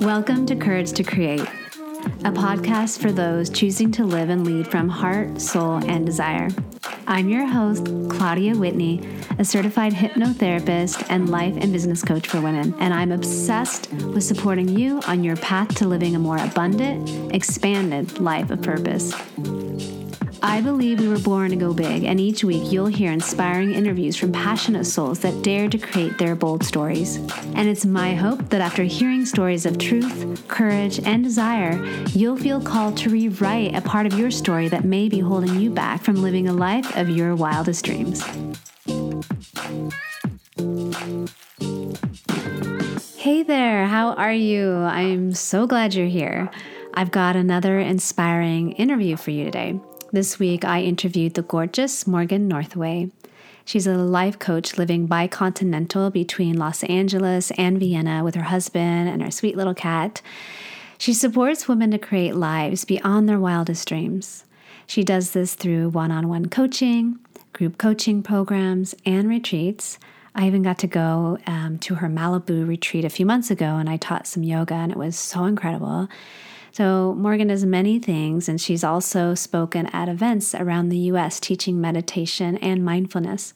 Welcome to Courage to Create, a podcast for those choosing to live and lead from heart, soul, and desire. I'm your host, Claudia Whitney, a certified hypnotherapist and life and business coach for women, and I'm obsessed with supporting you on your path to living a more abundant, expanded life of purpose. I believe we were born to go big, and each week you'll hear inspiring interviews from passionate souls that dare to create their bold stories. And it's my hope that after hearing stories of truth, courage, and desire, you'll feel called to rewrite a part of your story that may be holding you back from living a life of your wildest dreams. Hey there, how are you? I'm so glad you're here. I've got another inspiring interview for you today. This week, I interviewed the gorgeous Morgan Northway. She's a life coach living bicontinental between Los Angeles and Vienna with her husband and her sweet little cat. She supports women to create lives beyond their wildest dreams. She does this through one on one coaching, group coaching programs, and retreats. I even got to go um, to her Malibu retreat a few months ago and I taught some yoga, and it was so incredible. So, Morgan does many things, and she's also spoken at events around the US teaching meditation and mindfulness.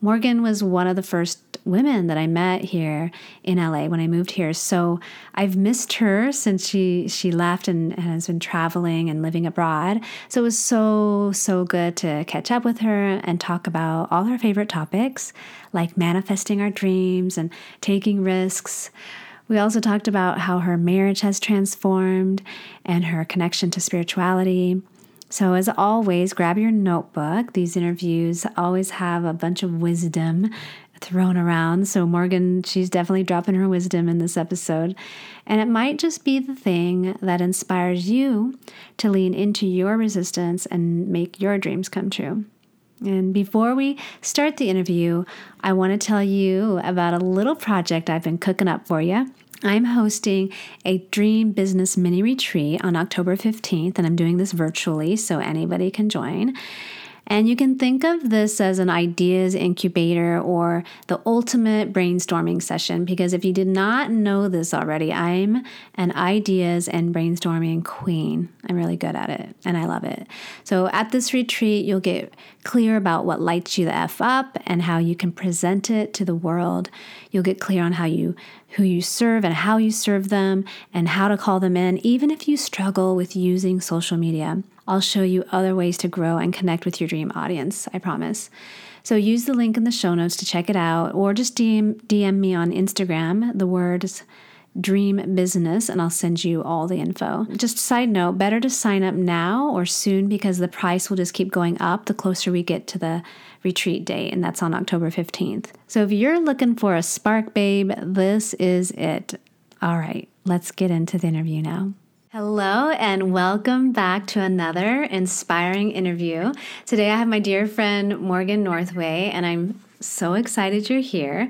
Morgan was one of the first women that I met here in LA when I moved here. So I've missed her since she she left and, and, has been traveling and living abroad. So it was so so good to catch up with her and talk about all her favorite topics like manifesting our dreams and taking risks. We also talked about how her marriage has transformed and her connection to spirituality. So, as always, grab your notebook. These interviews always have a bunch of wisdom thrown around. So, Morgan, she's definitely dropping her wisdom in this episode. And it might just be the thing that inspires you to lean into your resistance and make your dreams come true. And before we start the interview, I want to tell you about a little project I've been cooking up for you. I'm hosting a dream business mini retreat on October 15th, and I'm doing this virtually so anybody can join. And you can think of this as an ideas incubator or the ultimate brainstorming session because if you did not know this already, I'm an ideas and brainstorming queen. I'm really good at it and I love it. So at this retreat, you'll get clear about what lights you the F up and how you can present it to the world. You'll get clear on how you who you serve and how you serve them and how to call them in, even if you struggle with using social media. I'll show you other ways to grow and connect with your dream audience, I promise. So use the link in the show notes to check it out, or just DM, DM me on Instagram, the words dream business, and I'll send you all the info. Just a side note better to sign up now or soon because the price will just keep going up the closer we get to the retreat date, and that's on October 15th. So if you're looking for a spark babe, this is it. All right, let's get into the interview now. Hello, and welcome back to another inspiring interview. Today I have my dear friend Morgan Northway, and I'm so excited you're here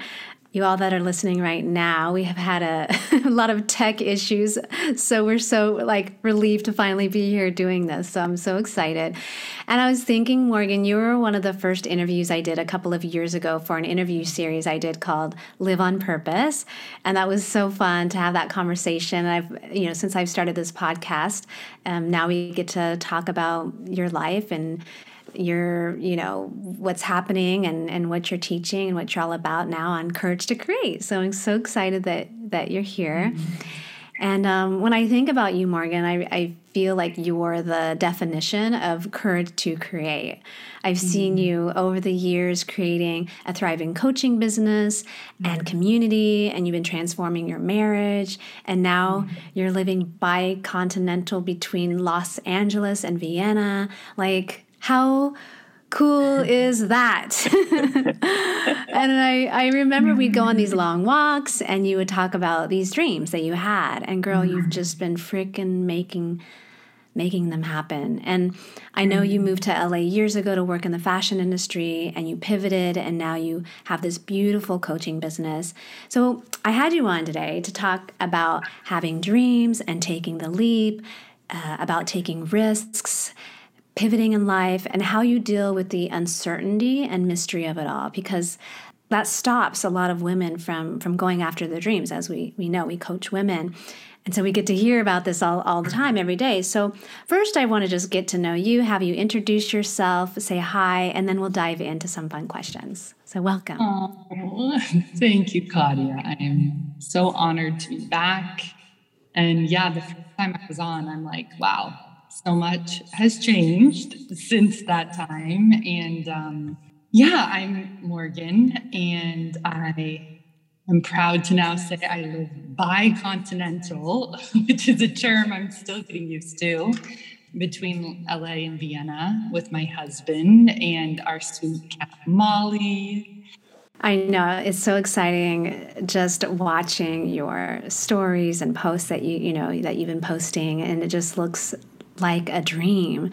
you all that are listening right now, we have had a, a, lot of tech issues. So we're so like relieved to finally be here doing this. So I'm so excited. And I was thinking, Morgan, you were one of the first interviews I did a couple of years ago for an interview series I did called Live on Purpose. And that was so fun to have that conversation. I've, you know, since I've started this podcast, um, now we get to talk about your life and your you know what's happening and and what you're teaching and what you're all about now on courage to create so i'm so excited that that you're here mm-hmm. and um, when i think about you morgan I, I feel like you're the definition of courage to create i've mm-hmm. seen you over the years creating a thriving coaching business mm-hmm. and community and you've been transforming your marriage and now mm-hmm. you're living bicontinental between los angeles and vienna like how cool is that? and I, I remember we'd go on these long walks and you would talk about these dreams that you had. And girl, you've mm-hmm. just been freaking making making them happen. And I know you moved to LA years ago to work in the fashion industry and you pivoted and now you have this beautiful coaching business. So I had you on today to talk about having dreams and taking the leap, uh, about taking risks pivoting in life and how you deal with the uncertainty and mystery of it all because that stops a lot of women from from going after their dreams as we we know we coach women And so we get to hear about this all, all the time, every day. So, first, I want to just get to know you, have you introduce yourself, say hi, and then we'll dive into some fun questions. So, welcome. Oh, thank you, Claudia. I am so honored to be back. And yeah, the first time I was on, I'm like, wow, so much has changed since that time. And um, yeah, I'm Morgan, and I I'm proud to now say I live bicontinental, which is a term I'm still getting used to, between LA and Vienna with my husband and our sweet cat Mali. I know it's so exciting just watching your stories and posts that you you know that you've been posting and it just looks like a dream.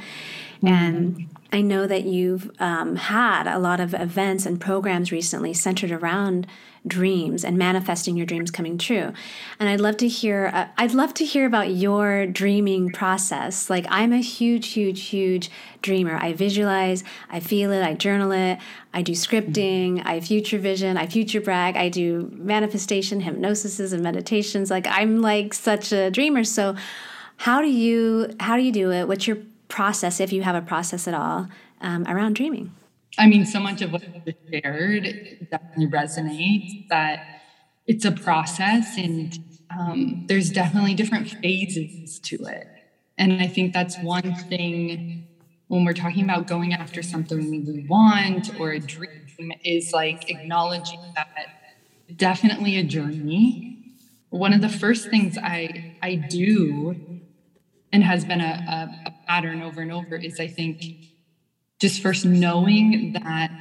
Mm-hmm. And I know that you've um, had a lot of events and programs recently centered around dreams and manifesting your dreams coming true. And I'd love to hear uh, I'd love to hear about your dreaming process. Like I'm a huge huge huge dreamer. I visualize, I feel it, I journal it, I do scripting, I future vision, I future brag, I do manifestation, hypnosis and meditations. Like I'm like such a dreamer. So how do you how do you do it? What's your process if you have a process at all um, around dreaming? I mean, so much of what you shared definitely resonates that it's a process and um, there's definitely different phases to it. And I think that's one thing when we're talking about going after something we want or a dream is like acknowledging that definitely a journey. One of the first things I I do and has been a, a, pattern over and over is I think just first knowing that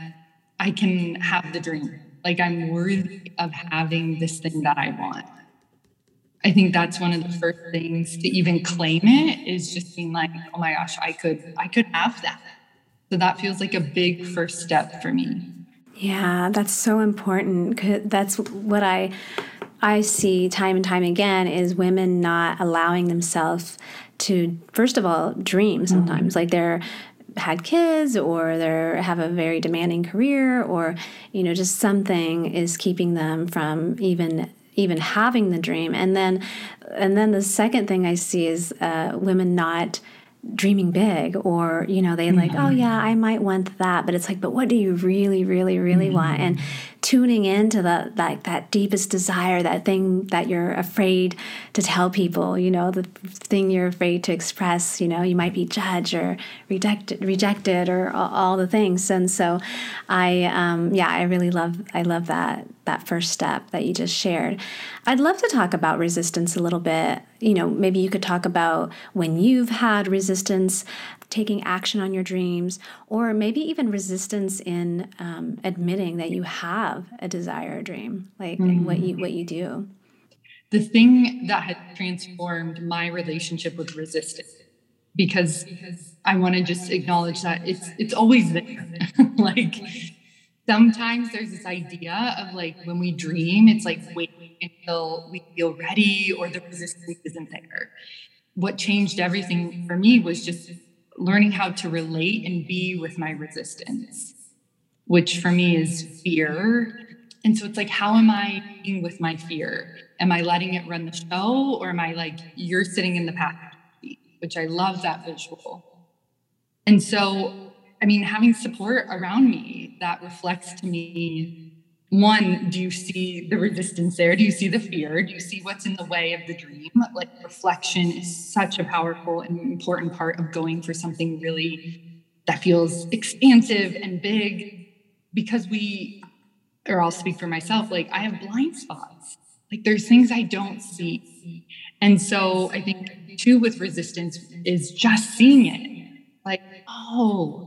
I can have the dream, like I'm worthy of having this thing that I want. I think that's one of the first things to even claim it is just being like, oh my gosh, I could, I could have that. So that feels like a big first step for me. Yeah, that's so important. That's what I I see time and time again is women not allowing themselves to first of all dream sometimes mm-hmm. like they're had kids or they have a very demanding career or you know just something is keeping them from even even having the dream and then and then the second thing i see is uh, women not dreaming big or you know they mm-hmm. like oh mm-hmm. yeah i might want that but it's like but what do you really really really mm-hmm. want and tuning into the like that deepest desire that thing that you're afraid to tell people you know the thing you're afraid to express you know you might be judged or rejected rejected or all, all the things. And so i um, yeah i really love i love that that first step that you just shared. I'd love to talk about resistance a little bit. You know maybe you could talk about when you've had resistance taking action on your dreams, or maybe even resistance in um, admitting that you have a desire, a dream, like mm-hmm. what you what you do. The thing that had transformed my relationship with resistance, because I want to just acknowledge that it's it's always there. like sometimes there's this idea of like when we dream, it's like wait until we feel ready or the resistance isn't there. What changed everything for me was just learning how to relate and be with my resistance, which for me is fear. And so it's like, how am I being with my fear? Am I letting it run the show or am I like, you're sitting in the path, which I love that visual. And so, I mean, having support around me that reflects to me one, do you see the resistance there? Do you see the fear? Do you see what's in the way of the dream? Like reflection is such a powerful and important part of going for something really that feels expansive and big because we, or I'll speak for myself, like I have blind spots. Like there's things I don't see. And so I think two with resistance is just seeing it. Like, oh,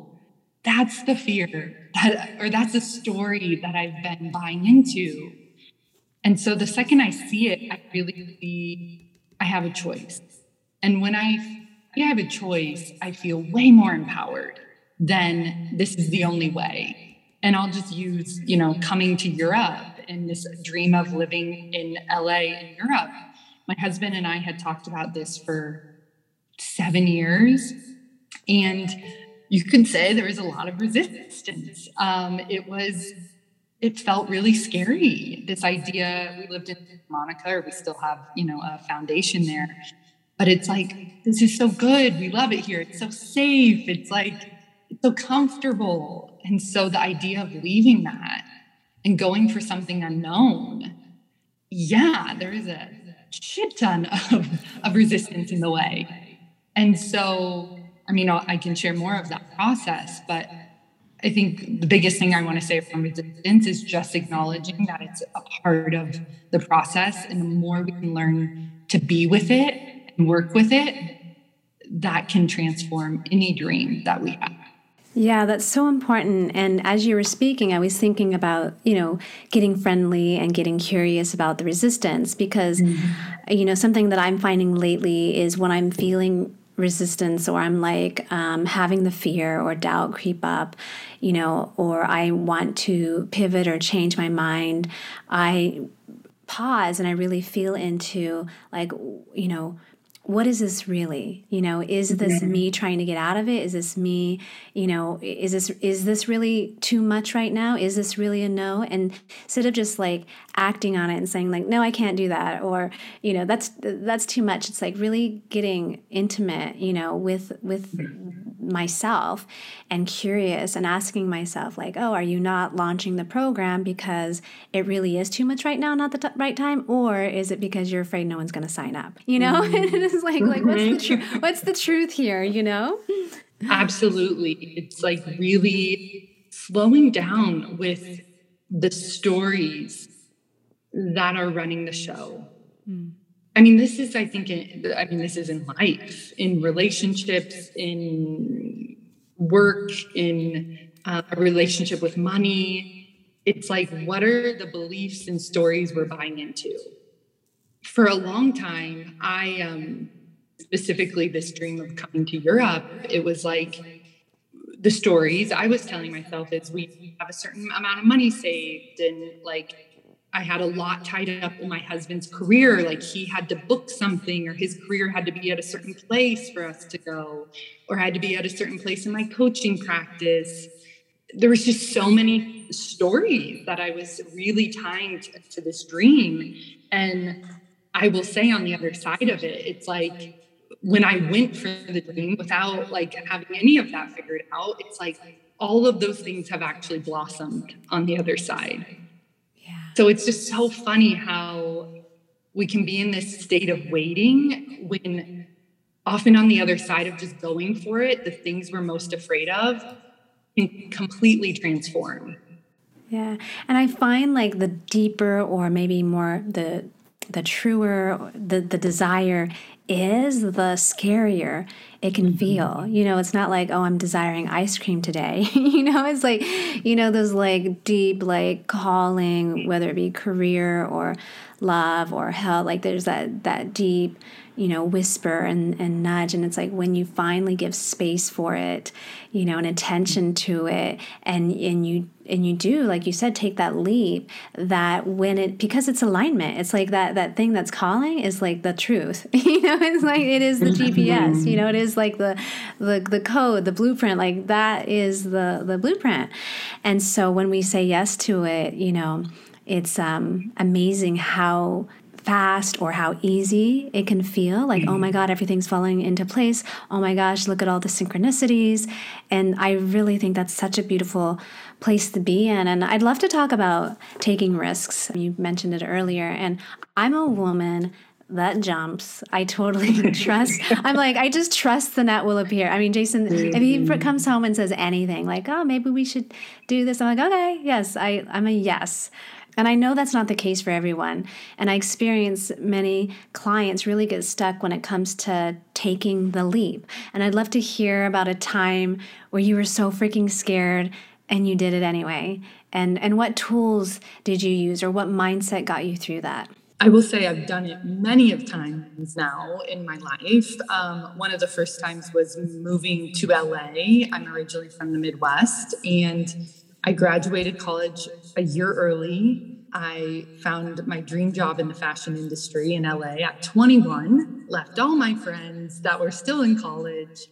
that's the fear that or that's a story that I've been buying into. And so the second I see it, I really see I have a choice. And when I I have a choice, I feel way more empowered than this is the only way. And I'll just use, you know, coming to Europe and this dream of living in LA in Europe. My husband and I had talked about this for seven years. And you could say there was a lot of resistance. Um, it was it felt really scary. This idea, we lived in Monica, or we still have, you know, a foundation there. But it's like, this is so good. We love it here. It's so safe. It's like, it's so comfortable. And so the idea of leaving that and going for something unknown, yeah, there is a shit ton of, of resistance in the way. And so, I mean, I can share more of that process, but I think the biggest thing I want to say from resistance is just acknowledging that it's a part of the process. And the more we can learn to be with it and work with it, that can transform any dream that we have. Yeah, that's so important. And as you were speaking, I was thinking about, you know, getting friendly and getting curious about the resistance because, mm-hmm. you know, something that I'm finding lately is when I'm feeling resistance or I'm like um, having the fear or doubt creep up, you know, or I want to pivot or change my mind, I pause and I really feel into like, you know, what is this really? You know is this mm-hmm. me trying to get out of it? Is this me you know is this is this really too much right now? Is this really a no? And instead of just like acting on it and saying like no i can't do that or you know that's that's too much. It's like really getting intimate you know with with myself and curious and asking myself like oh are you not launching the program because it really is too much right now not the t- right time? Or is it because you're afraid no one's going to sign up? You know? Mm-hmm. it's like like what's the truth what's the truth here you know? Absolutely. It's like really slowing down with the stories that are running the show mm. I mean, this is, I think, I mean, this is in life, in relationships, in work, in uh, a relationship with money. It's like, what are the beliefs and stories we're buying into? For a long time, I, um, specifically this dream of coming to Europe, it was like the stories I was telling myself is we have a certain amount of money saved and like I had a lot tied up in my husband's career. Like he had to book something, or his career had to be at a certain place for us to go, or had to be at a certain place in my coaching practice. There was just so many stories that I was really tying to, to this dream. And I will say on the other side of it, it's like when I went for the dream without like having any of that figured out, it's like all of those things have actually blossomed on the other side. So it's just so funny how we can be in this state of waiting when often on the other side of just going for it, the things we're most afraid of can completely transform. Yeah. And I find like the deeper or maybe more the the truer the the desire is, the scarier it can mm-hmm. feel. You know, it's not like, oh, I'm desiring ice cream today. you know, it's like, you know, those like deep, like calling, whether it be career or love or health, like there's that that deep you know, whisper and, and nudge. And it's like when you finally give space for it, you know, and attention to it, and and you and you do, like you said, take that leap. That when it because it's alignment, it's like that that thing that's calling is like the truth. you know, it's like it is the GPS. You know, it is like the the the code, the blueprint. Like that is the the blueprint. And so when we say yes to it, you know, it's um, amazing how fast or how easy it can feel like, mm-hmm. oh my God, everything's falling into place. Oh my gosh, look at all the synchronicities. And I really think that's such a beautiful place to be in. And I'd love to talk about taking risks. You mentioned it earlier. And I'm a woman that jumps. I totally trust. I'm like, I just trust the net will appear. I mean, Jason, if he mm-hmm. comes home and says anything like, oh, maybe we should do this, I'm like, okay, yes, I, I'm a yes. And I know that's not the case for everyone. And I experience many clients really get stuck when it comes to taking the leap. And I'd love to hear about a time where you were so freaking scared and you did it anyway. And and what tools did you use or what mindset got you through that? I will say I've done it many of times now in my life. Um, one of the first times was moving to LA. I'm originally from the Midwest, and I graduated college a year early. I found my dream job in the fashion industry in LA at 21, left all my friends that were still in college.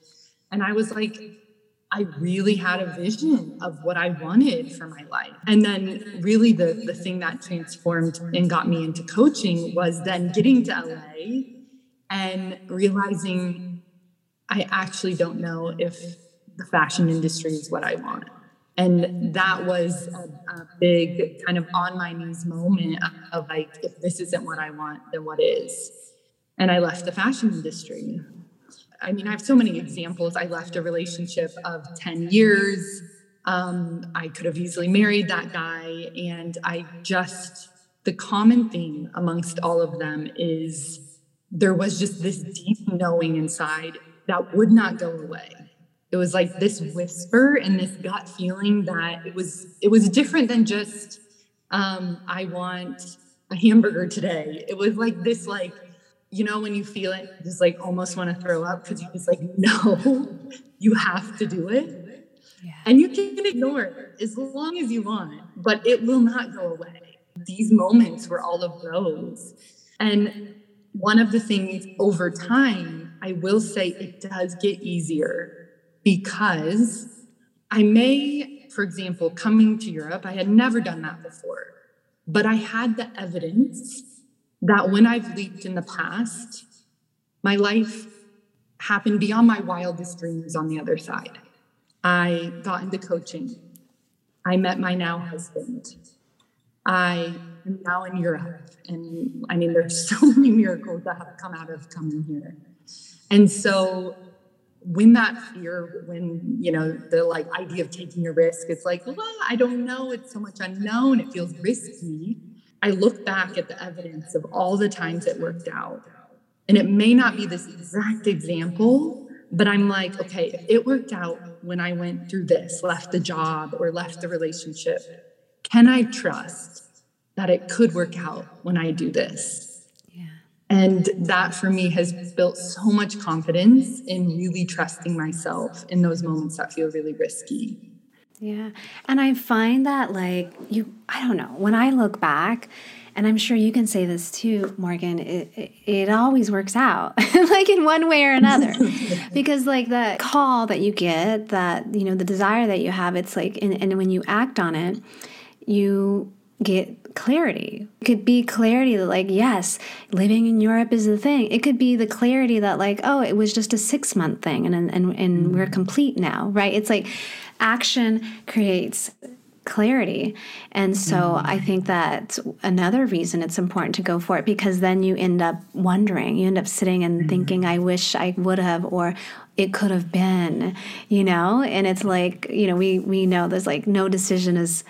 And I was like, I really had a vision of what I wanted for my life. And then really the the thing that transformed and got me into coaching was then getting to LA and realizing I actually don't know if the fashion industry is what I want. And that was a, a big kind of on my knees moment of like, if this isn't what I want, then what is? And I left the fashion industry. I mean, I have so many examples. I left a relationship of 10 years. Um, I could have easily married that guy. And I just, the common theme amongst all of them is there was just this deep knowing inside that would not go away. It was like this whisper and this gut feeling that it was it was different than just um, I want a hamburger today. It was like this like you know when you feel it just like almost want to throw up because you just like no you have to do it. Yeah. and you can ignore it as long as you want but it will not go away. These moments were all of those. And one of the things over time i will say it does get easier because i may for example coming to europe i had never done that before but i had the evidence that when I've leaped in the past, my life happened beyond my wildest dreams on the other side. I got into coaching. I met my now husband. I am now in Europe. And I mean, there's so many miracles that have come out of coming here. And so when that fear, when, you know, the like idea of taking a risk, it's like, well, I don't know. It's so much unknown. It feels risky. I look back at the evidence of all the times it worked out. And it may not be this exact example, but I'm like, okay, if it worked out when I went through this, left the job or left the relationship, can I trust that it could work out when I do this? Yeah. And that for me has built so much confidence in really trusting myself in those moments that feel really risky. Yeah. And I find that, like, you, I don't know, when I look back, and I'm sure you can say this too, Morgan, it, it, it always works out, like in one way or another. because, like, the call that you get, that, you know, the desire that you have, it's like, and, and when you act on it, you get clarity. It could be clarity that, like, yes, living in Europe is the thing. It could be the clarity that, like, oh, it was just a six month thing and, and, and mm-hmm. we're complete now, right? It's like action creates clarity. And so mm-hmm. I think that another reason it's important to go for it because then you end up wondering, you end up sitting and mm-hmm. thinking, I wish I would have, or it could have been, you know? And it's like, you know, we we know there's like no decision is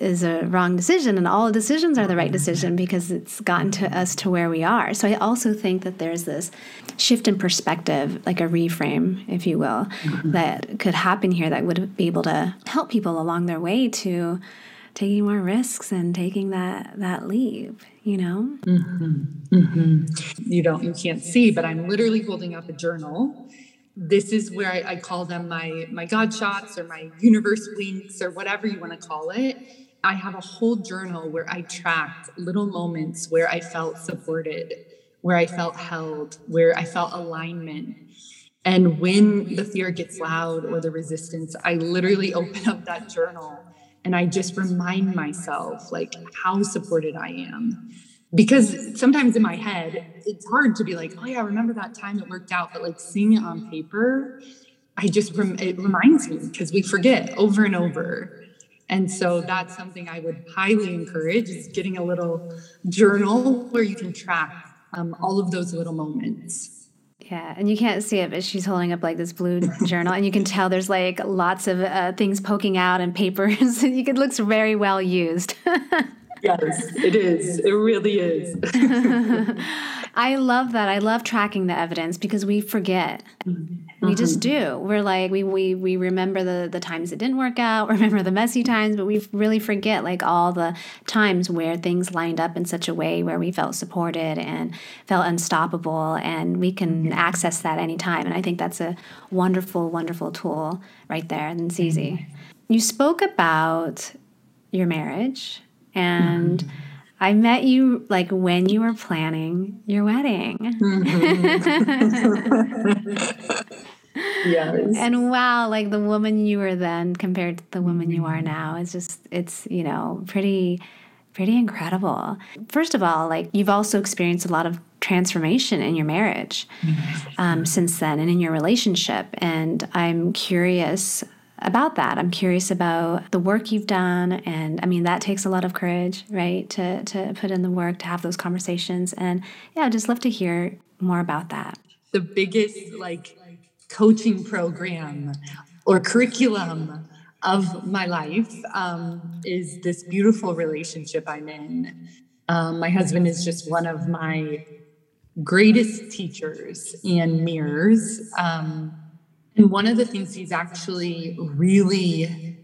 is a wrong decision and all decisions are the right decision because it's gotten to us to where we are so i also think that there's this shift in perspective like a reframe if you will mm-hmm. that could happen here that would be able to help people along their way to taking more risks and taking that that leave you know mm-hmm. Mm-hmm. you don't you can't see but i'm literally holding up a journal this is where I, I, call them my my God shots or my universe winks or whatever you want to call it. I have a whole journal where I tracked little moments where I felt supported, where I felt held, where I felt alignment. And when the fear gets loud or the resistance, I literally open up that journal and I just remind myself like how supported I am. Because sometimes in my head, it's hard to be like, oh yeah, remember that time it worked out, but like seeing it on paper, I just rem- it reminds me because we forget over and over. And so that's something I would highly encourage is getting a little journal where you can track um, all of those little moments. Yeah, and you can't see it, but she's holding up like this blue journal, and you can tell there's like lots of uh, things poking out and papers. it looks very well used. yes, it is. It really is. I love that. I love tracking the evidence because we forget. Mm-hmm. We just mm-hmm. do. We're like we we we remember the the times it didn't work out, remember the messy times, but we really forget like all the times where things lined up in such a way where we felt supported and felt unstoppable and we can mm-hmm. access that anytime. And I think that's a wonderful wonderful tool right there and it's easy. Mm-hmm. You spoke about your marriage and mm-hmm I met you like when you were planning your wedding. Mm-hmm. Yes. And wow, like the woman you were then compared to the woman you are now is just, it's, you know, pretty, pretty incredible. First of all, like you've also experienced a lot of transformation in your marriage um, since then and in your relationship. And I'm curious about that. I'm curious about the work you've done. And I mean, that takes a lot of courage, right? To, to put in the work, to have those conversations. And yeah, I'd just love to hear more about that. The biggest like coaching program or curriculum of my life um, is this beautiful relationship I'm in. Um, my husband is just one of my greatest teachers and mirrors. Um, and one of the things he's actually really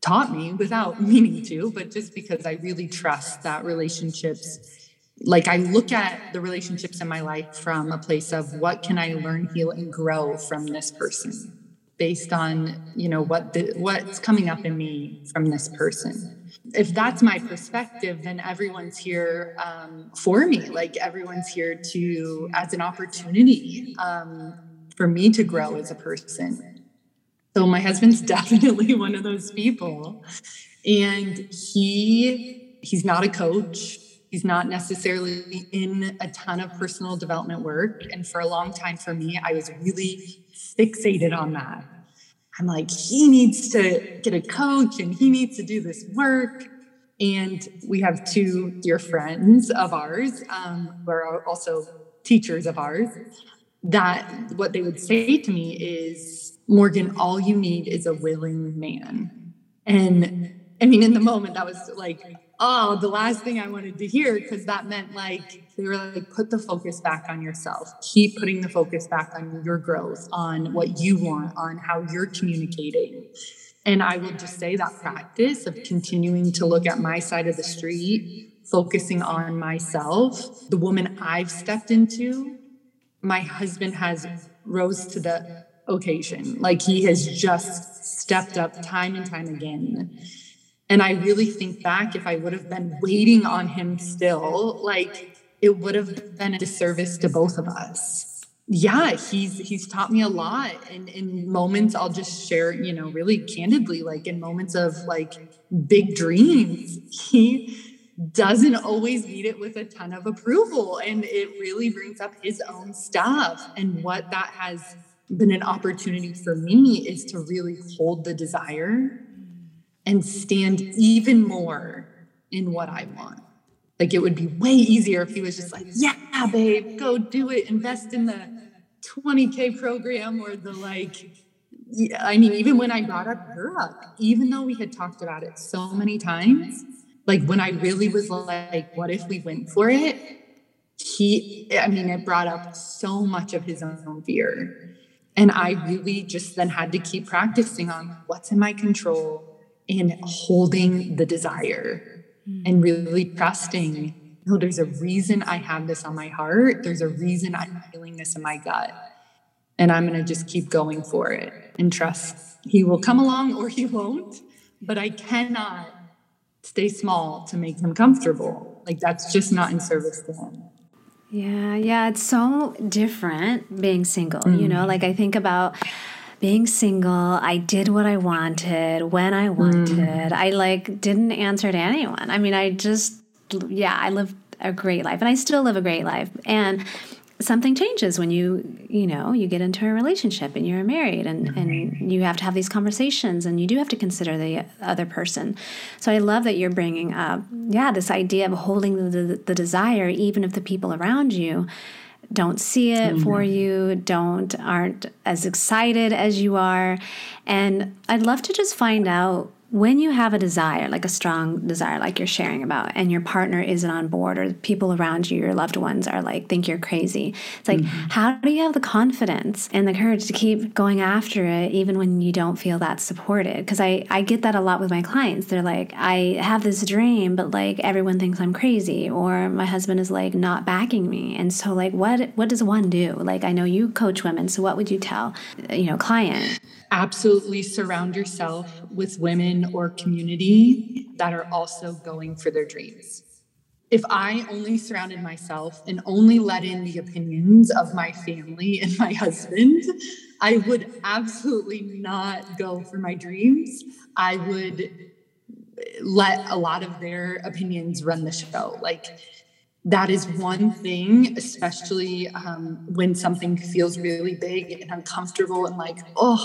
taught me without meaning to, but just because I really trust that relationships like I look at the relationships in my life from a place of what can I learn, heal, and grow from this person based on you know what the, what's coming up in me from this person. If that's my perspective then everyone's here um, for me. Like everyone's here to as an opportunity um, for me to grow as a person so my husband's definitely one of those people and he he's not a coach He's not necessarily in a ton of personal development work. And for a long time for me, I was really fixated on that. I'm like, he needs to get a coach and he needs to do this work. And we have two dear friends of ours um, who are also teachers of ours that what they would say to me is, Morgan, all you need is a willing man. And I mean, in the moment, that was like, oh, the last thing I wanted to hear because that meant like they were like, put the focus back on yourself. Keep putting the focus back on your growth, on what you want, on how you're communicating. And I will just say that practice of continuing to look at my side of the street, focusing on myself, the woman I've stepped into, my husband has rose to the occasion. Like he has just stepped up time and time again and I really think back, if I would have been waiting on him still, like it would have been a disservice to both of us. Yeah, he's he's taught me a lot. And in moments I'll just share, you know, really candidly, like in moments of like big dreams, he doesn't always meet it with a ton of approval. And it really brings up his own stuff. And what that has been an opportunity for me is to really hold the desire and stand even more in what I want. Like it would be way easier if he was just like, yeah, babe, go do it, invest in the 20K program or the like. Yeah, I mean, even when I brought up Europe, even though we had talked about it so many times, like when I really was like, what if we went for it? He, I mean, it brought up so much of his own fear. And I really just then had to keep practicing on what's in my control, and holding the desire mm. and really trusting no, there's a reason I have this on my heart. There's a reason I'm feeling this in my gut. And I'm going to just keep going for it and trust he will come along or he won't. But I cannot stay small to make him comfortable. Like that's just not in service to him. Yeah, yeah, it's so different being single. Mm. You know, like I think about being single, I did what I wanted when I wanted. Mm. I like didn't answer to anyone. I mean, I just yeah, I lived a great life and I still live a great life. And something changes when you you know you get into a relationship and you're married and and you have to have these conversations and you do have to consider the other person so i love that you're bringing up yeah this idea of holding the, the desire even if the people around you don't see it mm-hmm. for you, don't aren't as excited as you are. And I'd love to just find out when you have a desire, like a strong desire, like you're sharing about, and your partner isn't on board, or people around you, your loved ones, are like, think you're crazy. It's like, mm-hmm. how do you have the confidence and the courage to keep going after it, even when you don't feel that supported? Because I, I get that a lot with my clients. They're like, I have this dream, but like everyone thinks I'm crazy, or my husband is like not backing me. And so, like, what what does one do? Like, I know you coach women, so what would you tell, you know, client? absolutely surround yourself with women or community that are also going for their dreams. if I only surrounded myself and only let in the opinions of my family and my husband, I would absolutely not go for my dreams. I would let a lot of their opinions run the show. Like, that is one thing, especially um, when something feels really big and uncomfortable and like, oh,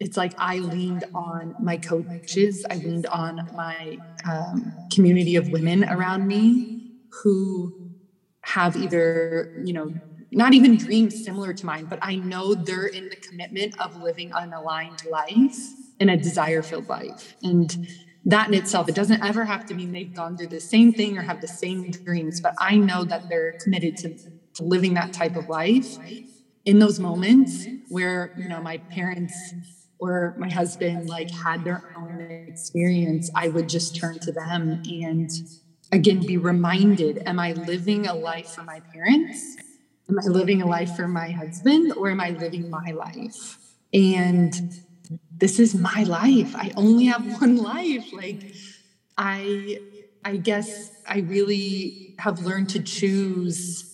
it's like I leaned on my coaches, I leaned on my um, community of women around me who have either, you know, not even dreams similar to mine, but I know they're in the commitment of living an aligned life and a desire filled life. And that in itself, it doesn't ever have to mean they've gone through the same thing or have the same dreams, but I know that they're committed to, to living that type of life in those moments where, you know, my parents or my husband like had their own experience, I would just turn to them and again be reminded am I living a life for my parents? Am I living a life for my husband or am I living my life? And this is my life. I only have one life. Like I I guess I really have learned to choose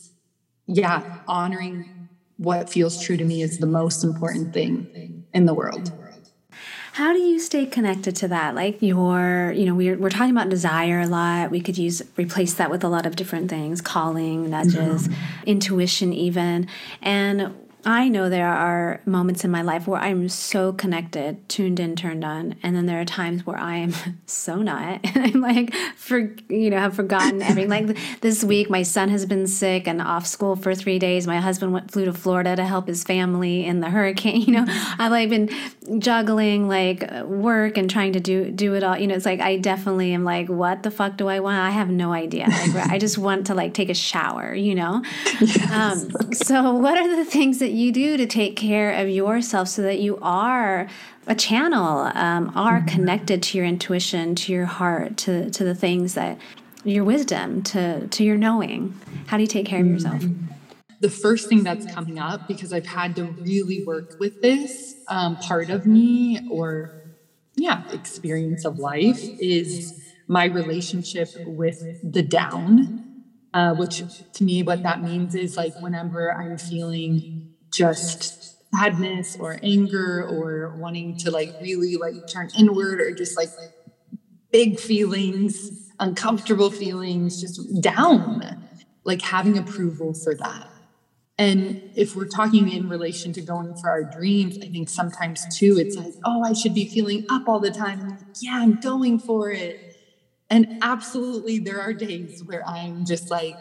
yeah, honoring what feels true to me is the most important thing in the world. How do you stay connected to that? Like your, you know, we're, we're talking about desire a lot. We could use, replace that with a lot of different things, calling, nudges, mm-hmm. intuition, even. And I know there are moments in my life where I'm so connected, tuned in, turned on, and then there are times where I am so not, and I'm like, for you know, have forgotten everything. like this week, my son has been sick and off school for three days. My husband went flew to Florida to help his family in the hurricane. You know, I've like been juggling like work and trying to do do it all. You know, it's like I definitely am like, what the fuck do I want? I have no idea. Like, I just want to like take a shower. You know, yes. um, so what are the things that that you do to take care of yourself so that you are a channel, um, are mm-hmm. connected to your intuition, to your heart, to, to the things that your wisdom, to, to your knowing. How do you take care of yourself? The first thing that's coming up, because I've had to really work with this um, part of me or, yeah, experience of life is my relationship with the down. Uh, which to me, what that means is like whenever I'm feeling just sadness or anger or wanting to like really like turn inward or just like big feelings, uncomfortable feelings, just down, like having approval for that. And if we're talking in relation to going for our dreams, I think sometimes too, it's like, oh, I should be feeling up all the time. Like, yeah, I'm going for it. And absolutely, there are days where I'm just like,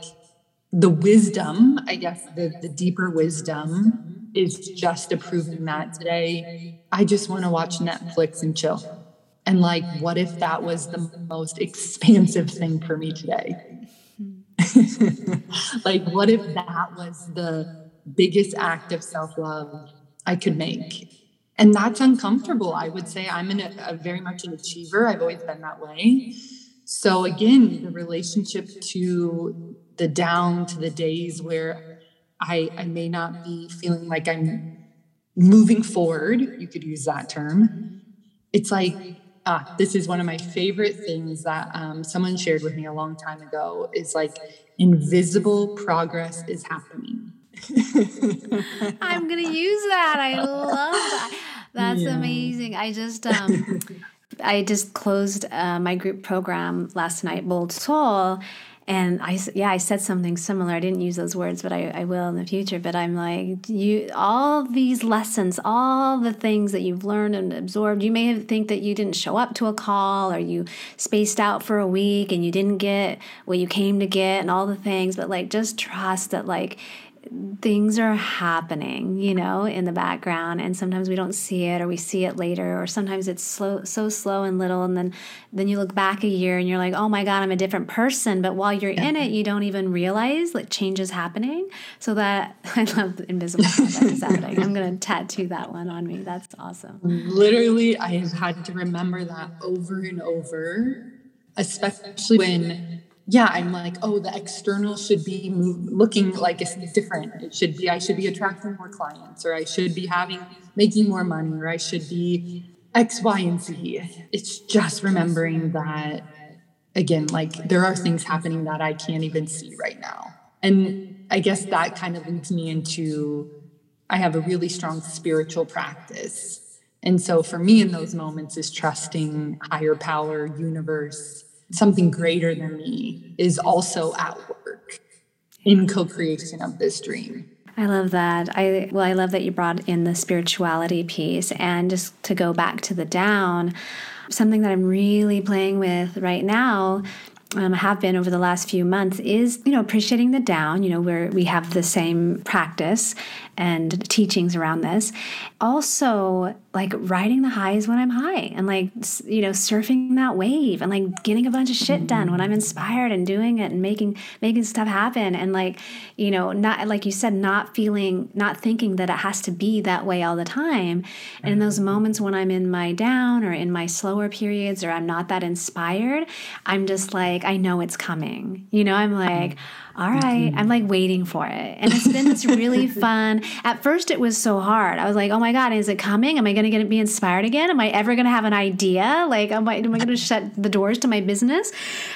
the wisdom, I guess, the, the deeper wisdom is just approving that today. I just want to watch Netflix and chill. And like, what if that was the most expansive thing for me today? like, what if that was the biggest act of self love I could make? And that's uncomfortable. I would say I'm in a, a very much an achiever. I've always been that way. So, again, the relationship to the down to the days where I, I may not be feeling like I'm moving forward. You could use that term. It's like, ah, this is one of my favorite things that um, someone shared with me a long time ago is like invisible progress is happening. I'm going to use that. I love that. That's yeah. amazing. I just, um, I just closed uh, my group program last night, Bold Soul, and I, yeah, I said something similar. I didn't use those words, but I, I will in the future. But I'm like, you, all these lessons, all the things that you've learned and absorbed, you may think that you didn't show up to a call or you spaced out for a week and you didn't get what you came to get and all the things, but like, just trust that, like, things are happening, you know, in the background, and sometimes we don't see it, or we see it later, or sometimes it's slow, so slow and little, and then then you look back a year and you're like, oh my god, I'm a different person. But while you're in it, you don't even realize like change is happening. So that I love the invisible is happening. I'm gonna tattoo that one on me. That's awesome. Literally, I have had to remember that over and over, especially when yeah, I'm like, oh, the external should be looking like it's different. It should be, I should be attracting more clients, or I should be having, making more money, or I should be X, Y, and Z. It's just remembering that again, like there are things happening that I can't even see right now. And I guess that kind of leads me into I have a really strong spiritual practice. And so for me in those moments is trusting higher power, universe, something greater than me is also at work in co-creation of this dream. I love that. I well, I love that you brought in the spirituality piece and just to go back to the down, something that I'm really playing with right now um, have been over the last few months is you know appreciating the down you know where we have the same practice and teachings around this also like riding the highs when i'm high and like you know surfing that wave and like getting a bunch of shit done when i'm inspired and doing it and making making stuff happen and like you know not like you said not feeling not thinking that it has to be that way all the time. And in those mm-hmm. moments when i'm in my down or in my slower periods or i'm not that inspired i'm just like i know it's coming. You know i'm like mm-hmm. All right. I'm like waiting for it. And it's been this really fun. At first, it was so hard. I was like, oh my God, is it coming? Am I going to get be inspired again? Am I ever going to have an idea? Like, am I, am I going to shut the doors to my business?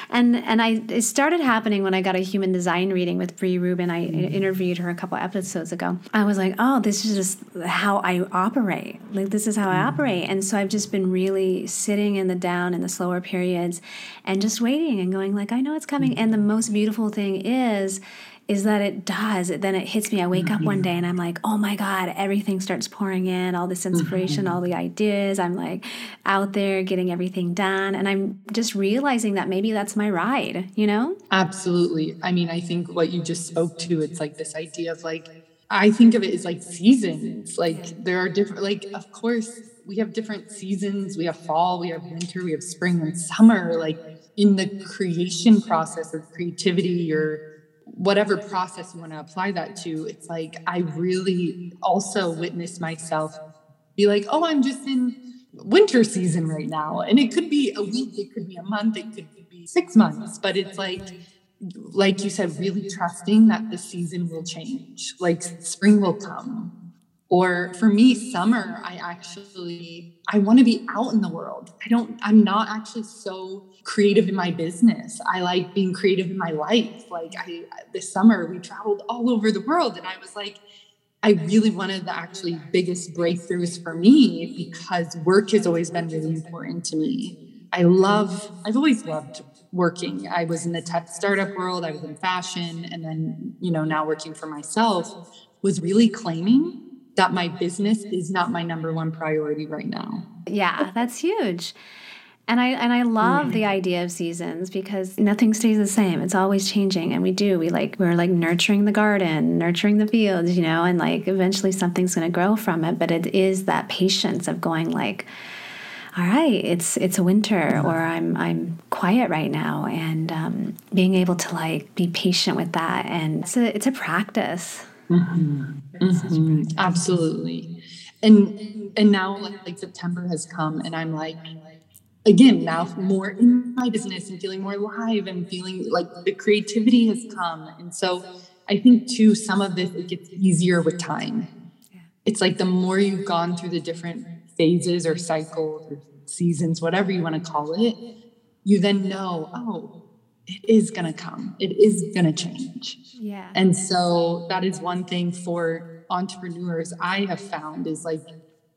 And and I it started happening when I got a human design reading with Bree Rubin. I mm-hmm. interviewed her a couple episodes ago. I was like, oh, this is just how I operate. Like, this is how I mm-hmm. operate. And so I've just been really sitting in the down in the slower periods and just waiting and going like, I know it's coming. And the most beautiful thing is is is that it does. Then it hits me. I wake mm-hmm. up one mm-hmm. day and I'm like, oh my God, everything starts pouring in, all this inspiration, mm-hmm. all the ideas. I'm like out there getting everything done. And I'm just realizing that maybe that's my ride, you know? Absolutely. I mean, I think what you just spoke to, it's like this idea of like, I think of it as like seasons. Like there are different, like, of course, we have different seasons. We have fall, we have winter, we have spring and summer. Like in the creation process of creativity or whatever process you want to apply that to, it's like I really also witness myself be like, oh, I'm just in winter season right now. And it could be a week, it could be a month, it could be six months, but it's like, like you said, really trusting that the season will change, like spring will come. Or for me, summer, I actually I want to be out in the world. I don't, I'm not actually so creative in my business. I like being creative in my life. Like I this summer we traveled all over the world and I was like I really wanted the actually biggest breakthroughs for me because work has always been really important to me. I love I've always loved working. I was in the tech startup world, I was in fashion and then, you know, now working for myself was really claiming that my business is not my number one priority right now. Yeah, that's huge. And I and I love mm. the idea of seasons because nothing stays the same. It's always changing and we do. We like we're like nurturing the garden, nurturing the fields, you know, and like eventually something's going to grow from it, but it is that patience of going like all right, it's it's a winter or I'm I'm quiet right now and um, being able to like be patient with that and it's a it's a practice. Mm-hmm. Mm-hmm. Absolutely. And and now like, like September has come and I'm like again now more in my business and feeling more alive and feeling like the creativity has come and so i think too some of this it gets easier with time it's like the more you've gone through the different phases or cycles or seasons whatever you want to call it you then know oh it is going to come it is going to change yeah and so that is one thing for entrepreneurs i have found is like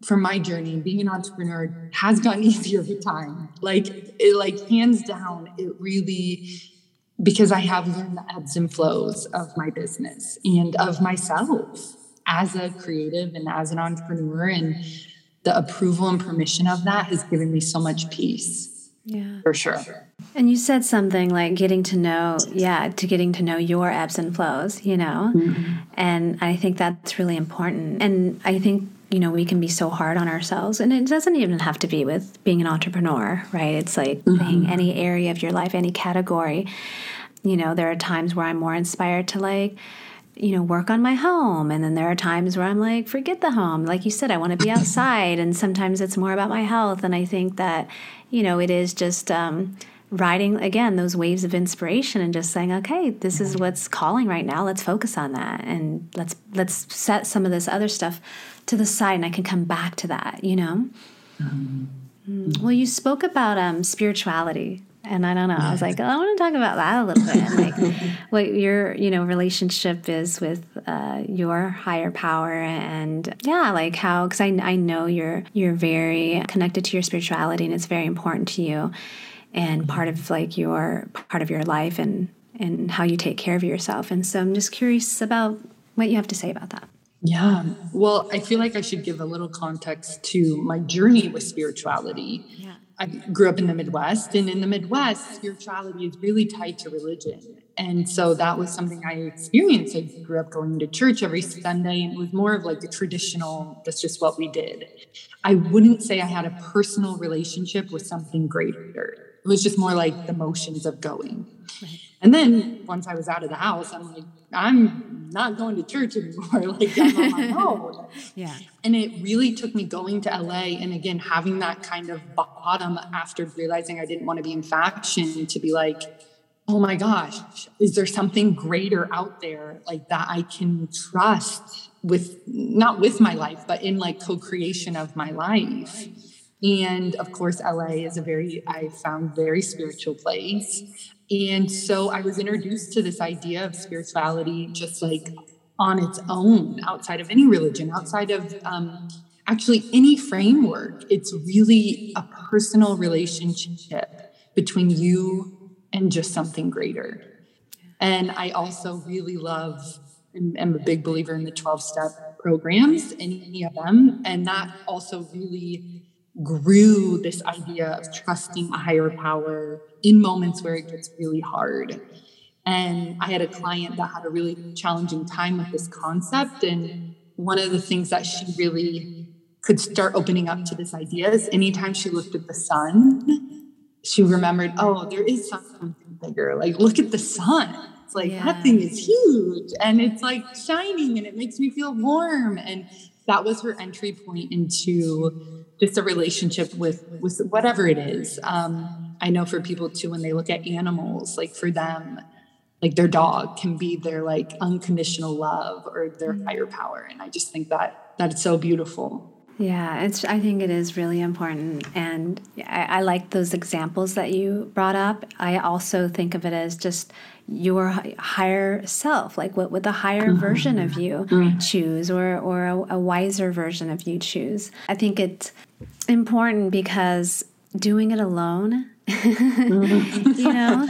from my journey, being an entrepreneur has gotten easier with time. Like, it, like hands down, it really because I have learned the ebbs and flows of my business and of myself as a creative and as an entrepreneur, and the approval and permission of that has given me so much peace. Yeah, for sure. And you said something like getting to know, yeah, to getting to know your ebbs and flows, you know? Mm-hmm. And I think that's really important. And I think you know we can be so hard on ourselves and it doesn't even have to be with being an entrepreneur right it's like mm-hmm. any area of your life any category you know there are times where i'm more inspired to like you know work on my home and then there are times where i'm like forget the home like you said i want to be outside and sometimes it's more about my health and i think that you know it is just um, riding again those waves of inspiration and just saying okay this is what's calling right now let's focus on that and let's let's set some of this other stuff to the side and I can come back to that, you know? Mm-hmm. Well, you spoke about um, spirituality and I don't know. I was like, oh, I want to talk about that a little bit, like what your you know relationship is with uh, your higher power, and yeah, like how because I I know you're you're very connected to your spirituality, and it's very important to you, and mm-hmm. part of like your part of your life, and and how you take care of yourself. And so I'm just curious about what you have to say about that. Yeah. Well, I feel like I should give a little context to my journey with spirituality. Yeah. I grew up in the Midwest, and in the Midwest, spirituality is really tied to religion. And so that was something I experienced. I grew up going to church every Sunday, and it was more of like a traditional, that's just what we did. I wouldn't say I had a personal relationship with something greater. It was just more like the motions of going. Right. And then once I was out of the house, I'm like, I'm not going to church anymore. like I'm on my own. yeah. And it really took me going to LA and again having that kind of bottom after realizing I didn't want to be in fashion to be like, oh my gosh, is there something greater out there like that I can trust with not with my life, but in like co-creation of my life? And of course, LA is a very, I found very spiritual place. And so I was introduced to this idea of spirituality just like on its own, outside of any religion, outside of um, actually any framework. It's really a personal relationship between you and just something greater. And I also really love and am a big believer in the 12 step programs, and any of them. And that also really grew this idea of trusting a higher power in moments where it gets really hard. And I had a client that had a really challenging time with this concept. And one of the things that she really could start opening up to this idea is anytime she looked at the sun, she remembered, oh, there is something bigger. Like, look at the sun. It's like yeah. that thing is huge and it's like shining and it makes me feel warm. And that was her entry point into just a relationship with with whatever it is. Um, I know for people too, when they look at animals, like for them, like their dog can be their like unconditional love or their mm-hmm. higher power, and I just think that that's so beautiful. Yeah, it's. I think it is really important, and I, I like those examples that you brought up. I also think of it as just your higher self like what would the higher mm-hmm. version of you mm-hmm. choose or or a, a, wiser version of you choose i think it's important because doing it alone mm-hmm. you know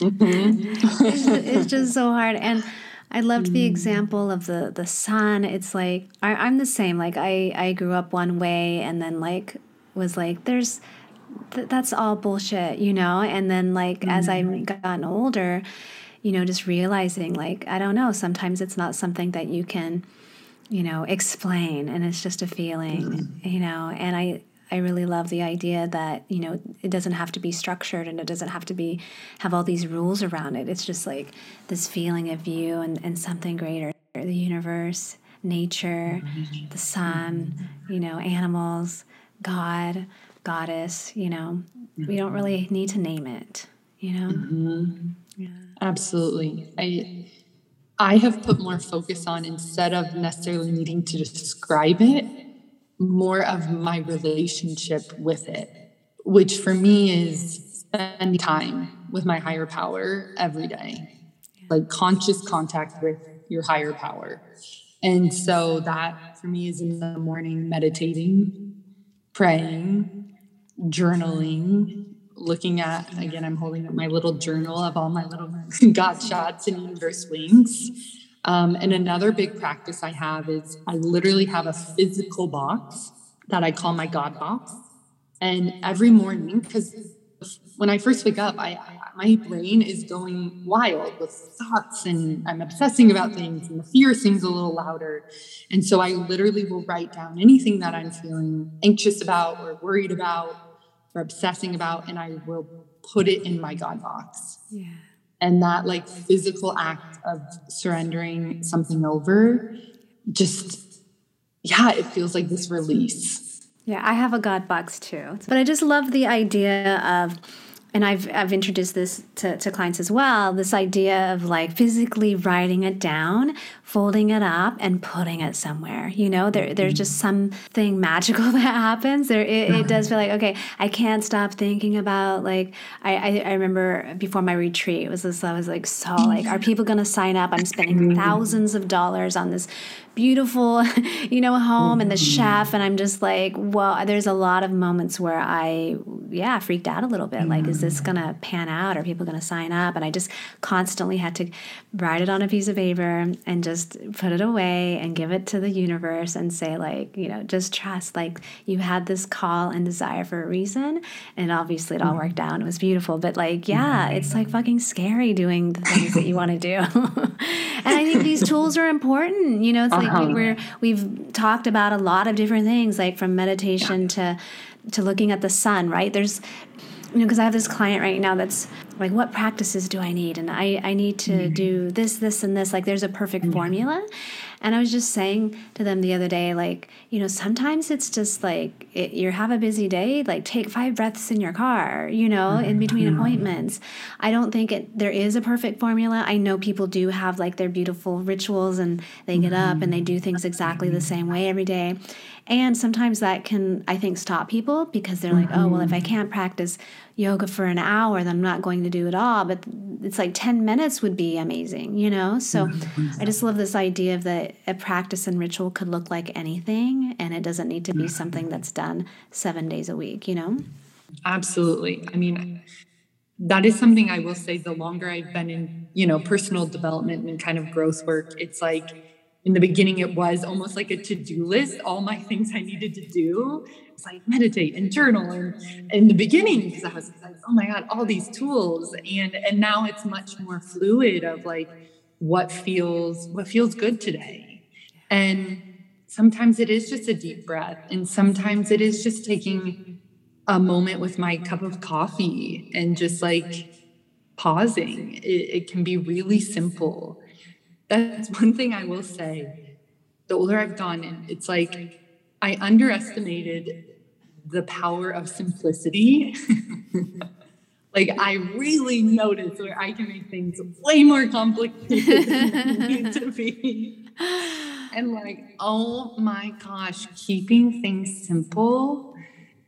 mm-hmm. it's, it's, just so hard and I loved the mm. example of the the sun. It's like I, am the same. Like I I grew up one way and then like was like there's th- that's all bullshit, you know? And then, like, mm-hmm. as I've gotten older, you know, just realizing, like, I don't know, sometimes it's not something that you can, you know, explain and it's just a feeling, mm-hmm. you know? And I, I really love the idea that, you know, it doesn't have to be structured and it doesn't have to be, have all these rules around it. It's just like this feeling of you and, and something greater, the universe, nature, the sun, you know, animals, God goddess, you know, we don't really need to name it, you know? Mm-hmm. Yeah. Absolutely. I I have put more focus on instead of necessarily needing to describe it, more of my relationship with it, which for me is spending time with my higher power every day. Like conscious contact with your higher power. And so that for me is in the morning meditating, praying, journaling, looking at, again, I'm holding up my little journal of all my little God shots and universe wings. Um, and another big practice I have is I literally have a physical box that I call my God box. And every morning, because when I first wake up, I, I, my brain is going wild with thoughts and I'm obsessing about things and the fear seems a little louder. And so I literally will write down anything that I'm feeling anxious about or worried about or obsessing about and I will put it in my God box. Yeah. And that like physical act of surrendering something over just yeah, it feels like this release. Yeah, I have a God box too. But I just love the idea of and I've I've introduced this to, to clients as well, this idea of like physically writing it down folding it up and putting it somewhere. You know, there there's just mm-hmm. something magical that happens. There it, it does mm-hmm. feel like okay, I can't stop thinking about like I, I, I remember before my retreat it was this I was like so like are people gonna sign up? I'm spending mm-hmm. thousands of dollars on this beautiful, you know, home and the chef. And I'm just like, well, there's a lot of moments where I, yeah, freaked out a little bit. Like, is this going to pan out? Are people going to sign up? And I just constantly had to write it on a piece of paper and just put it away and give it to the universe and say, like, you know, just trust, like, you had this call and desire for a reason. And obviously it all worked out. It was beautiful. But, like, yeah, it's like fucking scary doing the things that you want to do. and I think these tools are important. You know, it's like uh-huh. we're we've talked about a lot of different things, like from meditation yeah. to to looking at the sun. Right? There's you know, because I have this client right now that's like, what practices do I need? And I, I need to mm-hmm. do this, this, and this. Like, there's a perfect mm-hmm. formula. And I was just saying to them the other day, like, you know, sometimes it's just like it, you have a busy day, like take five breaths in your car, you know, in mm-hmm. between mm-hmm. appointments. I don't think it there is a perfect formula. I know people do have like their beautiful rituals and they get up and they do mm-hmm. things exactly the same way every day. And sometimes that can, I think, stop people because they're like, oh, well, if I mm-hmm. can't practice yoga for an hour, then I'm not going to do it all. But it's like 10 minutes would be amazing, you know? So I just love this idea of that a practice and ritual could look like anything and it doesn't need to be mm-hmm. something that's done seven days a week, you know? Absolutely. I mean, that is something I will say the longer I've been in, you know, personal development and kind of growth work, it's like in the beginning it was almost like a to-do list all my things i needed to do it's like meditate and journal and in the beginning because i was like oh my god all these tools and and now it's much more fluid of like what feels what feels good today and sometimes it is just a deep breath and sometimes it is just taking a moment with my cup of coffee and just like pausing it, it can be really simple that's one thing I will say. The older I've gone, it's like I underestimated the power of simplicity. like I really notice where I can make things way more complicated than they need to be. And like, oh my gosh, keeping things simple.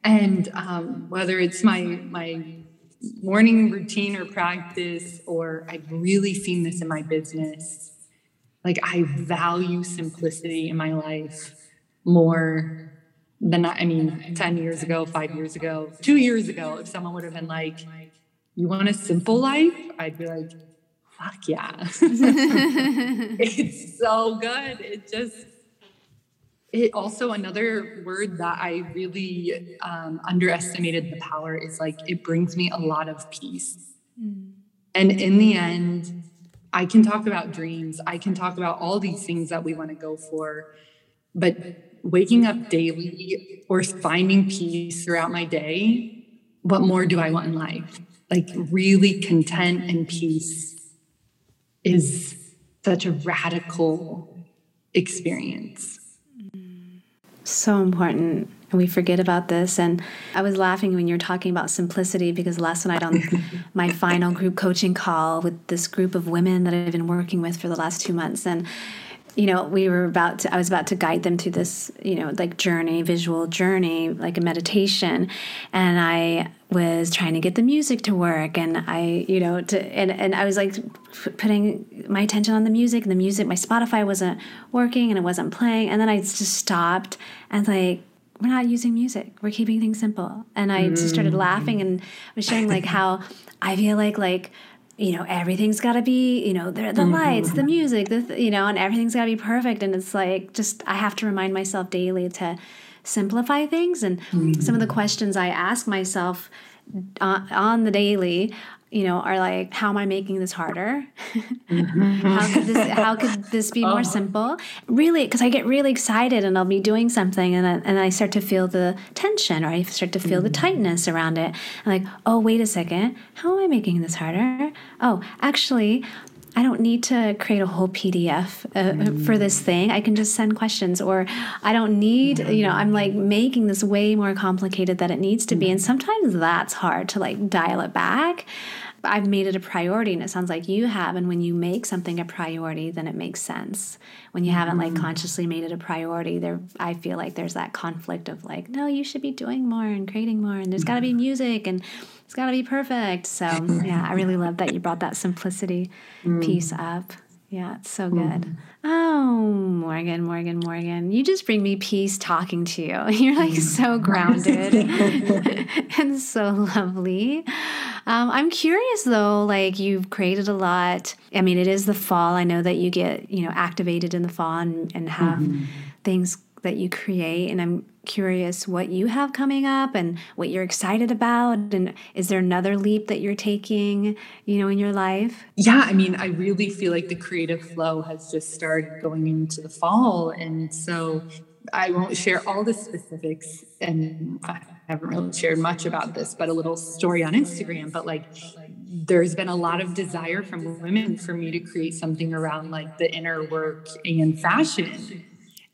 And um, whether it's my my morning routine or practice, or I've really seen this in my business like I value simplicity in my life more than I mean 10 years ago, 5 years ago, 2 years ago if someone would have been like you want a simple life, I'd be like fuck yeah. it's so good. It just it also another word that I really um, underestimated the power is like it brings me a lot of peace. Mm. And in the end, I can talk about dreams. I can talk about all these things that we want to go for. But waking up daily or finding peace throughout my day, what more do I want in life? Like, really content and peace is such a radical experience. So important and we forget about this. And I was laughing when you were talking about simplicity because last night on my final group coaching call with this group of women that I've been working with for the last two months, and you know, we were about to, I was about to guide them through this, you know, like journey, visual journey, like a meditation. And I was trying to get the music to work. And I, you know, to, and, and I was like putting my attention on the music and the music, my Spotify wasn't working and it wasn't playing. And then I just stopped and like, we're not using music. We're keeping things simple. And I mm. just started laughing and was sharing like how I feel like like you know everything's got to be you know the, the mm-hmm. lights the music the you know and everything's got to be perfect and it's like just i have to remind myself daily to simplify things and mm-hmm. some of the questions i ask myself on, uh, on the daily you know, are like, how am I making this harder? Mm-hmm. how could this how could this be more oh. simple? Really, because I get really excited and I'll be doing something and then, and I start to feel the tension or I start to feel mm-hmm. the tightness around it. I'm like, oh, wait a second, how am I making this harder? Oh, actually, I don't need to create a whole PDF uh, mm. for this thing. I can just send questions, or I don't need, you know, I'm like making this way more complicated than it needs to be. And sometimes that's hard to like dial it back. I've made it a priority, and it sounds like you have. And when you make something a priority, then it makes sense. When you haven't like mm-hmm. consciously made it a priority, there I feel like there's that conflict of like, no, you should be doing more and creating more, and there's got to be mm-hmm. music and it's got to be perfect. So yeah, I really love that you brought that simplicity mm. piece up. Yeah, it's so good. Mm. Oh, Morgan, Morgan, Morgan. You just bring me peace talking to you. You're like so grounded and so lovely. Um, I'm curious though, like you've created a lot. I mean, it is the fall. I know that you get, you know, activated in the fall and, and have mm-hmm. things that you create. And I'm curious what you have coming up and what you're excited about and is there another leap that you're taking you know in your life? Yeah i mean i really feel like the creative flow has just started going into the fall and so i won't share all the specifics and i haven't really shared much about this but a little story on instagram but like there's been a lot of desire from women for me to create something around like the inner work and fashion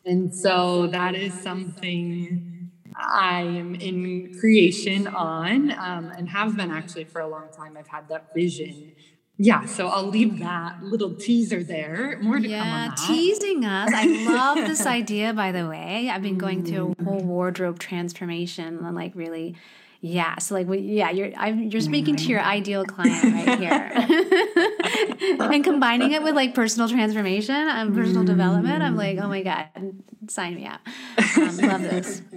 and so that is something I am in creation on um, and have been actually for a long time. I've had that vision. Yeah, so I'll leave that little teaser there. More to yeah, come on that. teasing us. I love this idea, by the way. I've been going through a whole wardrobe transformation and like really yeah. So like, yeah, you're I'm, you're speaking to your ideal client right here, and combining it with like personal transformation and personal development. I'm like, oh my god, sign me up. Um, love this.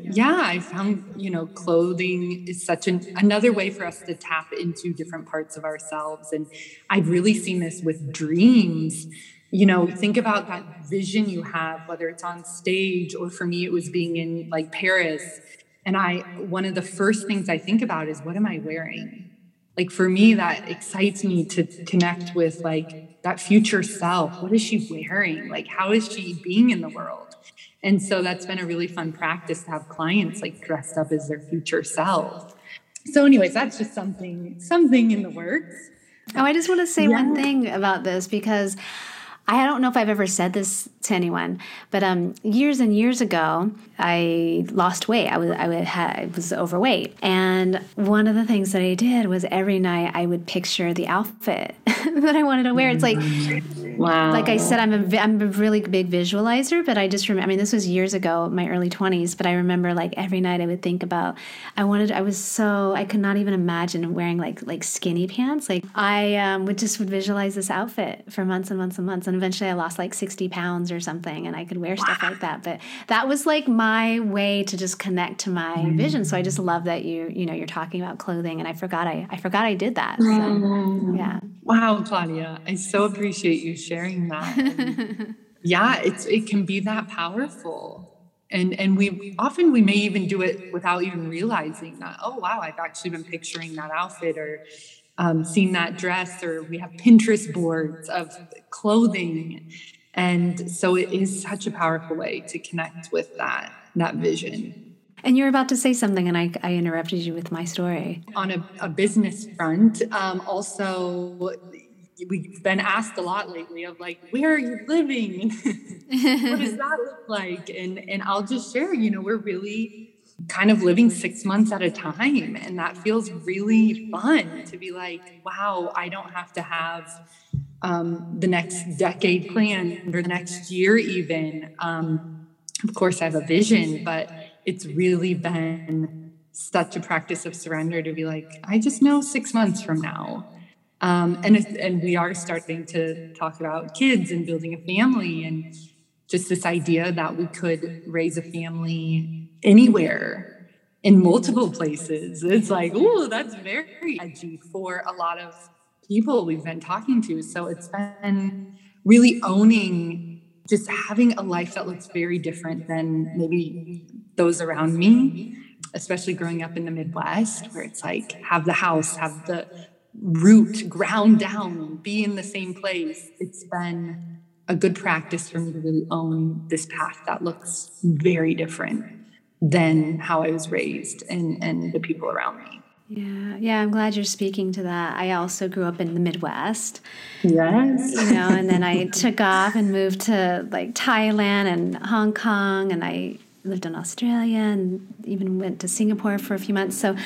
Yeah, I found you know clothing is such an another way for us to tap into different parts of ourselves, and I've really seen this with dreams you know think about that vision you have whether it's on stage or for me it was being in like paris and I, one of the first things I think about is what am I wearing? Like for me, that excites me to connect with like that future self. What is she wearing? Like, how is she being in the world? And so that's been a really fun practice to have clients like dressed up as their future self. So, anyways, that's just something, something in the works. Oh, I just want to say yeah. one thing about this because I don't know if I've ever said this to anyone, but um, years and years ago, I lost weight. I was I, I was overweight, and one of the things that I did was every night I would picture the outfit that I wanted to wear. It's like, wow. Like I said, I'm a I'm a really big visualizer, but I just remember. I mean, this was years ago, my early 20s, but I remember like every night I would think about. I wanted. I was so I could not even imagine wearing like like skinny pants. Like I um, would just would visualize this outfit for months and months and months, and eventually I lost like 60 pounds or something and I could wear wow. stuff like that. But that was like my way to just connect to my mm. vision. So I just love that you, you know, you're talking about clothing and I forgot I, I forgot I did that. So, mm. yeah. Wow, Claudia. I so appreciate you sharing that. yeah, it's, it can be that powerful and and we often we may even do it without even realizing that oh wow i've actually been picturing that outfit or um, seen that dress, or we have Pinterest boards of clothing. And so it is such a powerful way to connect with that, that vision. And you're about to say something, and I, I interrupted you with my story. On a, a business front, um, also, we've been asked a lot lately of like, where are you living? what does that look like? And and I'll just share, you know, we're really kind of living six months at a time. And that feels really fun to be like, wow, I don't have to have um, the next decade plan or the next year, even. Um, of course, I have a vision, but it's really been such a practice of surrender to be like, I just know six months from now. Um, and and we are starting to talk about kids and building a family and just this idea that we could raise a family anywhere in multiple places. It's like, oh, that's very edgy for a lot of people we've been talking to. So it's been really owning just having a life that looks very different than maybe those around me, especially growing up in the Midwest, where it's like have the house, have the root ground down, be in the same place. It's been a good practice for me to really own this path that looks very different than how I was raised and, and the people around me. Yeah, yeah, I'm glad you're speaking to that. I also grew up in the Midwest. Yes. You know, and then I took off and moved to like Thailand and Hong Kong and I lived in Australia and even went to Singapore for a few months. So,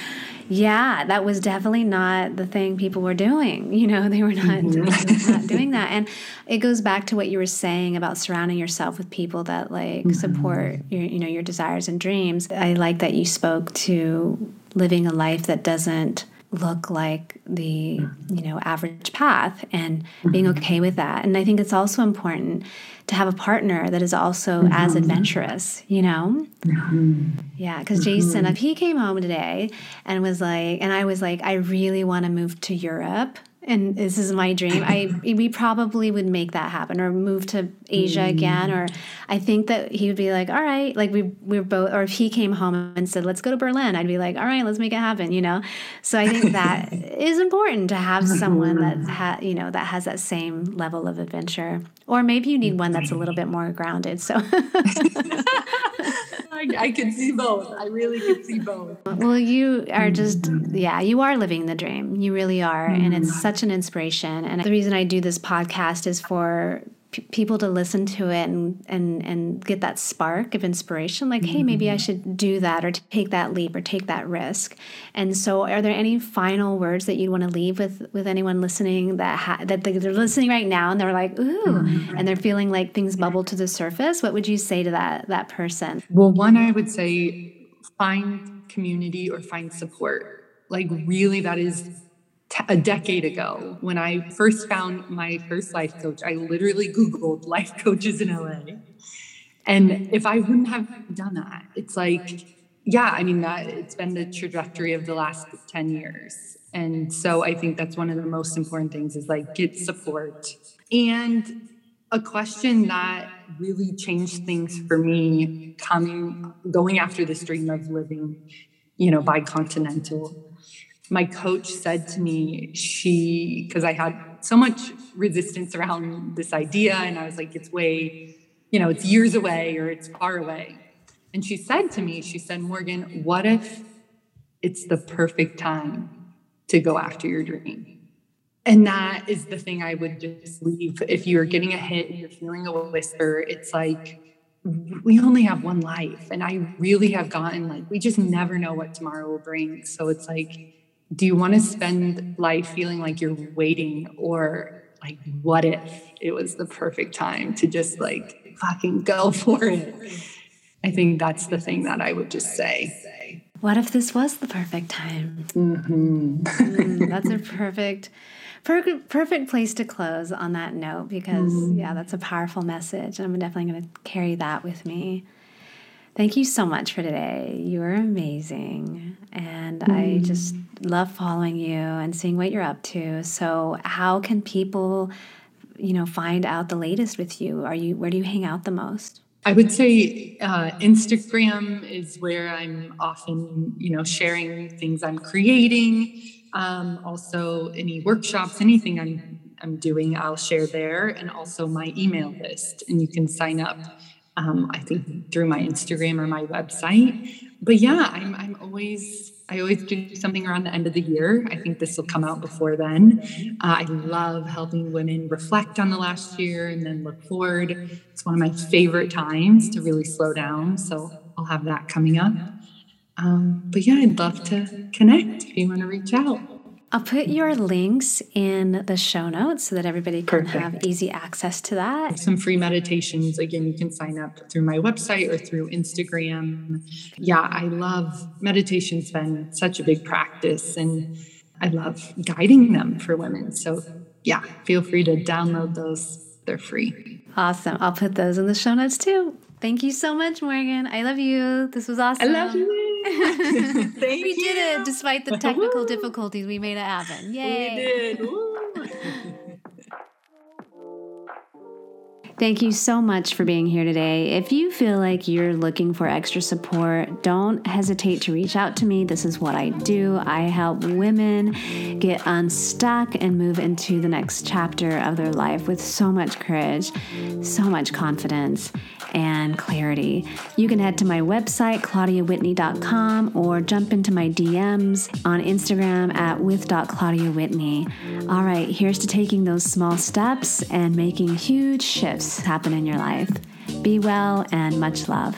yeah, that was definitely not the thing people were doing. You know, they were not, mm-hmm. not doing that. And it goes back to what you were saying about surrounding yourself with people that like mm-hmm. support your, you know, your desires and dreams. I like that you spoke to living a life that doesn't look like the you know average path and being mm-hmm. okay with that and i think it's also important to have a partner that is also mm-hmm. as adventurous you know mm-hmm. yeah because mm-hmm. jason if he came home today and was like and i was like i really want to move to europe and this is my dream i we probably would make that happen or move to asia mm. again or i think that he would be like all right like we we are both or if he came home and said let's go to berlin i'd be like all right let's make it happen you know? So i think that is important to have someone that ha, you know that has that same level of adventure or maybe you need one that's a little bit more grounded so I, I can see both. I really can see both. Well, you are just, yeah, you are living the dream. You really are. And it's mm-hmm. such an inspiration. And the reason I do this podcast is for p- people to listen to it and, and, and get that spark of inspiration like, hey, maybe I should do that or take that leap or take that risk. And so, are there any final words that you'd want to leave with, with anyone listening that, ha- that they're listening right now and they're like, ooh, mm-hmm. and they're feeling like things bubble to the surface? What would you say to that, that person? Well, one, I would say find community or find support. Like, really, that is a decade ago when I first found my first life coach. I literally Googled life coaches in LA. And if I wouldn't have done that, it's like, yeah, I mean, that it's been the trajectory of the last 10 years. And so I think that's one of the most important things is like get support. And a question that really changed things for me coming, going after this dream of living, you know, bicontinental my coach said to me, she, because I had so much resistance around this idea, and I was like, it's way, you know, it's years away or it's far away. And she said to me, she said, Morgan, what if it's the perfect time to go after your dream? And that is the thing I would just leave. If you're getting a hit, and you're feeling a whisper, it's like, we only have one life. And I really have gotten like, we just never know what tomorrow will bring. So it's like, do you want to spend life feeling like you're waiting or like what if it was the perfect time to just like fucking go for it i think that's the thing that i would just say what if this was the perfect time mm-hmm. mm, that's a perfect perfect perfect place to close on that note because mm. yeah that's a powerful message and i'm definitely going to carry that with me Thank you so much for today. You are amazing. And mm. I just love following you and seeing what you're up to. So, how can people, you know, find out the latest with you? Are you where do you hang out the most? I would say uh, Instagram is where I'm often, you know, sharing things I'm creating. Um, also, any workshops, anything I'm I'm doing, I'll share there, and also my email list, and you can sign up um, I think through my Instagram or my website. But yeah, I'm, I'm always, I always do something around the end of the year. I think this will come out before then. Uh, I love helping women reflect on the last year and then look forward. It's one of my favorite times to really slow down. So I'll have that coming up. Um, but yeah, I'd love to connect if you want to reach out. I'll put your links in the show notes so that everybody can Perfect. have easy access to that. Some free meditations. Again, you can sign up through my website or through Instagram. Yeah, I love meditation's been such a big practice and I love guiding them for women. So yeah, feel free to download those. They're free. Awesome. I'll put those in the show notes too. Thank you so much, Morgan. I love you. This was awesome. I love you. we you. did it despite the technical difficulties. We made it happen. Yay. We did. Thank you so much for being here today. If you feel like you're looking for extra support, don't hesitate to reach out to me. This is what I do. I help women get unstuck and move into the next chapter of their life with so much courage, so much confidence, and clarity. You can head to my website, claudiawhitney.com, or jump into my DMs on Instagram at with.claudiawhitney. All right, here's to taking those small steps and making huge shifts happen in your life. Be well and much love.